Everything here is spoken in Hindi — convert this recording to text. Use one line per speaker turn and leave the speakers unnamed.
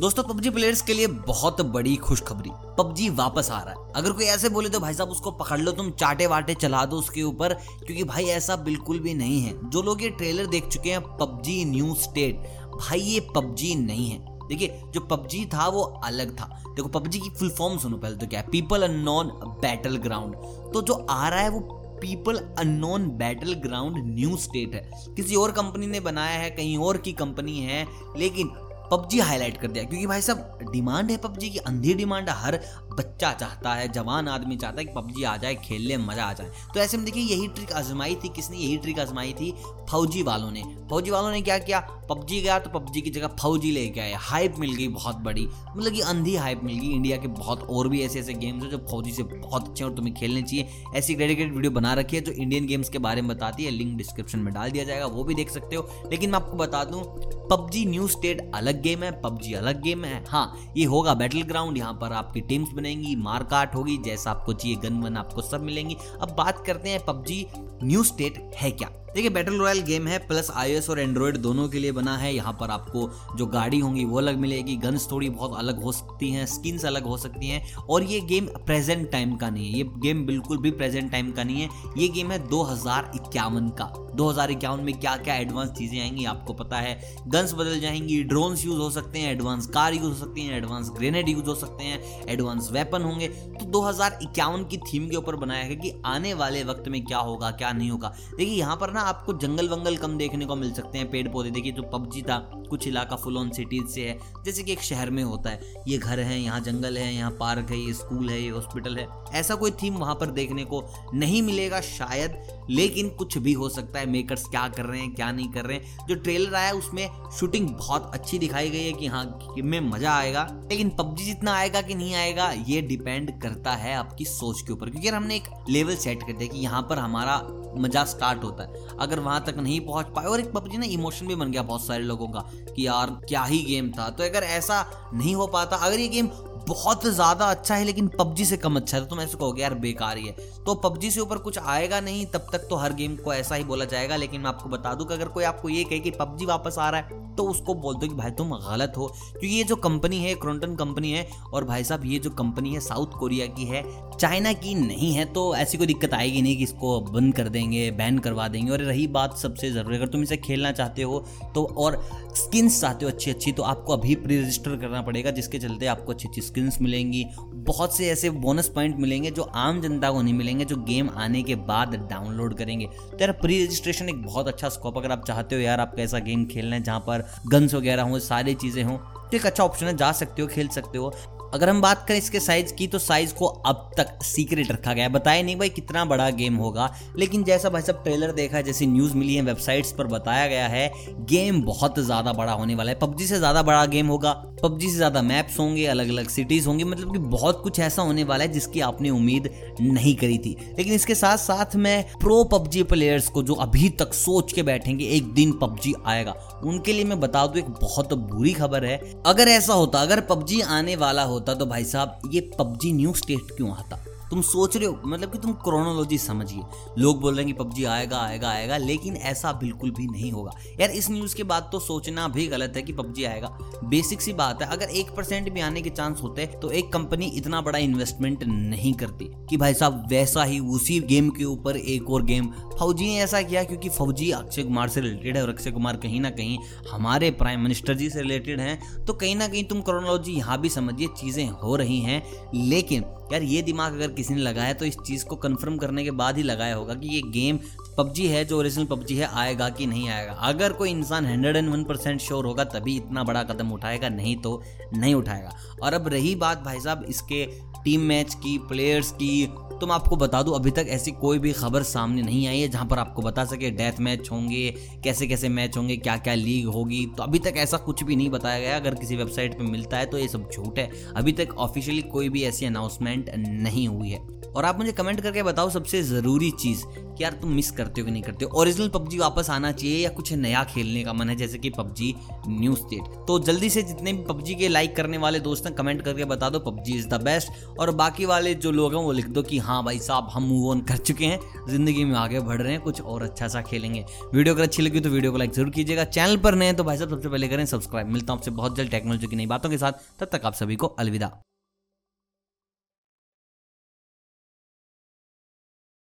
दोस्तों, पबजी प्लेयर्स के लिए बहुत बड़ी खुशखबरी। पबजी वापस आ रहा है। अगर कोई ऐसे बोले तो भाई साहब, उसको पकड़ लो, तुम चाटे वाटे चला दो उसके ऊपर, क्योंकि भाई ऐसा बिल्कुल भी नहीं है। जो लोग ये ट्रेलर देख चुके हैं, पबजी न्यू स्टेट भाई ये पबजी नहीं है। देखिए, जो पबजी था, वो अलग था। देखो, पबजी की फुल फॉर्म सुनो पहले तो क्या है? पीपल अननोन बैटल ग्राउंड तो जो आ रहा है, वो people unknown battle ground new state है। किसी और कंपनी ने बनाया है, कहीं और की कंपनी है, लेकिन पबजी हाईलाइट कर दिया। क्योंकि भाई साहब, डिमांड है पबजी की, अंधी डिमांड है। हर बच्चा चाहता है, जवान आदमी चाहता है कि पबजी आ जाए, खेलने मज़ा आ जाए। तो ऐसे में देखिए, यही ट्रिक आजमाई थी, किसने यही ट्रिक आजमाई थी? फौजी वालों ने। फौजी वालों ने क्या किया? पबजी गया तो पबजी की जगह फौजी लेके आए। हाइप मिल गई बहुत बड़ी। मतलब कि अंधी हाइप मिल गई। इंडिया के बहुत और भी ऐसे ऐसे गेम्स हैं जो फौजी से बहुत अच्छे और तुम्हें खेलने चाहिए। ऐसी डेडिकेटेड वीडियो बना रखी है जो इंडियन गेम्स के बारे में बताती है। लिंक डिस्क्रिप्शन में डाल दिया जाएगा, वो भी देख सकते हो। लेकिन मैं आपको बता दूँ, पबजी न्यू स्टेट अलग गेम है, पबजी अलग गेम है। हाँ ये होगा बैटल ग्राउंड यहाँ पर आपकी टीम्स बनेंगी मारकाट होगी, जैसा आपको चाहिए गन वन आपको सब मिलेंगी। अब बात करते हैं पबजी न्यू स्टेट है क्या? देखिए बैटल रॉयल गेम है प्लस आईओएस और एंड्रॉयड दोनों के लिए बना है। यहाँ पर आपको जो गाड़ी होंगी, वो अलग मिलेगी। गन्स थोड़ी बहुत अलग हो सकती हैं स्किन्स अलग हो सकती हैं। और ये गेम प्रेजेंट टाइम का नहीं है। ये गेम बिल्कुल भी प्रेजेंट टाइम का नहीं है। ये गेम है दो हज़ार इक्यावन का। दो हज़ार इक्यावन में क्या क्या एडवांस चीज़ें आएँगी, आपको पता है। गन्स बदल जाएँगी ड्रोन्स यूज़ हो सकते हैं एडवांस कार यूज़ हो सकती हैं एडवांस ग्रेनेड यूज़ हो सकते हैं एडवांस वेपन होंगे। तो दो हज़ार इक्यावन की थीम के ऊपर बनाया है कि आने वाले वक्त में क्या होगा, क्या नहीं होगा। देखिए, यहाँ पर ना आपको जंगल वंगल कम देखने को मिल सकते हैं पेड़ पौधे देखिए, जो पबजी था, कुछ इलाका फुल ऑन सिटीज़ से है, जैसे कि एक शहर में होता है। ये घर है, यहाँ जंगल है, यहाँ पार्क है, ये स्कूल है, ये हॉस्पिटल है। ऐसा कोई थीम वहाँ पर देखने को नहीं मिलेगा शायद, लेकिन कुछ भी हो सकता है। मेकर्स क्या कर रहे हैं, क्या नहीं कर रहे हैं। जो ट्रेलर आया, उसमें शूटिंग बहुत अच्छी दिखाई गई है कि हाँ में मज़ा आएगा। लेकिन पबजी जितना आएगा कि नहीं आएगा, ये डिपेंड करता है आपकी सोच के ऊपर। क्योंकि हमने एक लेवल सेट कर दिया कि यहाँ पर हमारा मज़ा स्टार्ट होता है। अगर वहाँ तक नहीं पहुँच पाए, और एक पबजी ना इमोशन भी बन गया बहुत सारे लोगों का, कि यार क्या ही गेम था। तो अगर ऐसा नहीं हो पाता, अगर ये गेम बहुत ज़्यादा अच्छा है, लेकिन पबजी से कम अच्छा है। तो तुम ऐसे कहोगे, यार, बेकार ही है। तो पबजी से ऊपर कुछ आएगा नहीं, तब तक तो हर गेम को ऐसा ही बोला जाएगा, लेकिन मैं आपको बता दूँ कि अगर कोई आपको ये कहे कि पबजी वापस आ रहा है तो उसको बोल दो कि, भाई, तुम गलत हो। क्योंकि ये जो कंपनी है, क्रोटन कंपनी है, और भाई साहब, ये जो कंपनी है, साउथ कोरिया की है, चाइना की नहीं है तो ऐसी कोई दिक्कत आएगी नहीं कि इसको बंद कर देंगे, बैन करवा देंगे। और रही बात सबसे ज़रूरी, अगर तुम इसे खेलना चाहते हो तो और स्किन्स चाहते हो अच्छी अच्छी तो आपको अभी प्री रजिस्टर करना पड़ेगा, जिसके चलते आपको अच्छी अच्छी स्किन्स मिलेंगी। बहुत से ऐसे बोनस पॉइंट मिलेंगे जो आम जनता को नहीं मिलेंगे, जो गेम आने के बाद डाउनलोड करेंगे। तो यार प्री रजिस्ट्रेशन एक बहुत अच्छा स्कोप अगर आप चाहते हो यार, आपका ऐसा गेम खेलना है जहाँ पर गन्स वगैरह हों, सारी चीज़ें हों तो एक अच्छा ऑप्शन है, जा सकते हो, खेल सकते हो। अगर हम बात करें इसके साइज़ की तो साइज़ को अब तक सीक्रेट रखा गया है। बताया नहीं भाई कितना बड़ा गेम होगा, लेकिन जैसा भाई सब ट्रेलर देखा है जैसी न्यूज़ मिली है वेबसाइट्स पर बताया गया है गेम बहुत ज़्यादा बड़ा होने वाला है। पबजी से ज़्यादा बड़ा गेम होगा पबजी से ज़्यादा मैप्स होंगे अलग अलग सिटीज़ होंगी मतलब कि बहुत कुछ ऐसा होने वाला है जिसकी आपने उम्मीद नहीं करी थी। लेकिन इसके साथ साथ में प्रो पबजी प्लेयर्स को जो अभी तक सोच के बैठेंगे, एक दिन पबजी आएगा, उनके लिए मैं बता दूँ, एक बहुत बुरी खबर है। अगर ऐसा होता, अगर पबजी आने वाला होता तो भाई साहब, ये पबजी न्यू स्टेट क्यों आता? तुम सोच रहे हो मतलब कि तुम क्रोनोलॉजी समझिए। लोग बोल रहे हैं कि पबजी आएगा आएगा आएगा, लेकिन ऐसा बिल्कुल भी नहीं होगा। यार, इस न्यूज़ के बाद तो सोचना भी गलत है कि पबजी आएगा। बेसिक सी बात है, अगर एक परसेंट भी आने के चांस होते तो एक कंपनी इतना बड़ा इन्वेस्टमेंट नहीं करती। कि भाई साहब, वैसा ही उसी गेम के ऊपर एक और गेम फौजी ने ऐसा किया क्योंकि फौजी अक्षय कुमार से रिलेटेड है और अक्षय कुमार कहीं ना कहीं हमारे प्राइम मिनिस्टर जी से रिलेटेड हैं। तो कहीं ना कहीं तुम क्रोनोलॉजी यहाँ भी समझिए, चीज़ें हो रही हैं। लेकिन यार ये दिमाग अगर किसी ने लगाया तो इस चीज़ को कंफर्म करने के बाद ही लगाया होगा कि ये गेम पबजी है, जो ओरिजिनल पबजी है, आएगा कि नहीं आएगा। अगर कोई इंसान hundred and one percent sure होगा, तभी इतना बड़ा कदम उठाएगा, नहीं तो नहीं उठाएगा। और अब रही बात भाई साहब इसके टीम मैच की प्लेयर्स की तो मैं आपको बता दूँ, अभी तक ऐसी कोई भी खबर सामने नहीं आई है जहाँ पर आपको बता सके डेथ मैच होंगे कैसे कैसे मैच होंगे क्या क्या लीग होगी। तो अभी तक ऐसा कुछ भी नहीं बताया गया, अगर किसी वेबसाइट पे मिलता है तो ये सब झूठ है। अभी तक ऑफिशियली कोई भी ऐसी अनाउंसमेंट नहीं हुई है। और आप मुझे कमेंट करके बताओ सबसे ज़रूरी चीज़, कि यार तुम मिस करते हो कि नहीं करते हो? ओरिजिनल पबजी वापस आना चाहिए या कुछ नया खेलने का मन है, जैसे कि पबजी न्यू स्टेट तो जल्दी से जितने भी पबजी के लाइक करने वाले दोस्त हैं कमेंट करके बता दो पबजी इज़ द बेस्ट और बाकी वाले जो लोग हैं, वो लिख दो कि हाँ भाई साहब, हम मूव ऑन कर चुके हैं, ज़िंदगी में आगे बढ़ रहे हैं, कुछ और अच्छा सा खेलेंगे। वीडियो अगर अच्छी लगी तो वीडियो को लाइक ज़रूर कीजिएगा। चैनल पर नए तो भाई साहब, सबसे पहले करें सब्सक्राइब मिलता हूँ आपसे बहुत जल्द टेक्नोलॉजी की नई बातों के साथ। तब तक आप सभी को अलविदा।